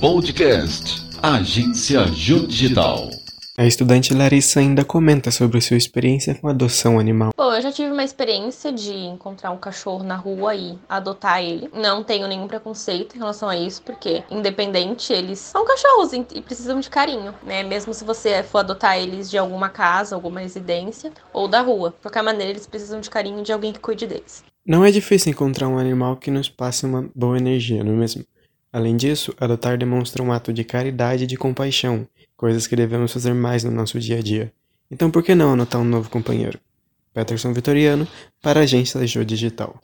Podcast Agência Ju Digital. A estudante Larissa ainda comenta sobre sua experiência com adoção animal. Bom, eu já tive uma experiência de encontrar um cachorro na rua e adotar ele. Não tenho nenhum preconceito em relação a isso, porque, independente, eles são cachorros e precisam de carinho, né? Mesmo se você for adotar eles de alguma casa, alguma residência ou da rua. De qualquer maneira, eles precisam de carinho de alguém que cuide deles. Não é difícil encontrar um animal que nos passe uma boa energia, não é mesmo? Além disso, adotar demonstra um ato de caridade e de compaixão coisas que devemos fazer mais no nosso dia a dia. Então por que não anotar um novo companheiro? Peterson Vitoriano, para a agência Jô Digital.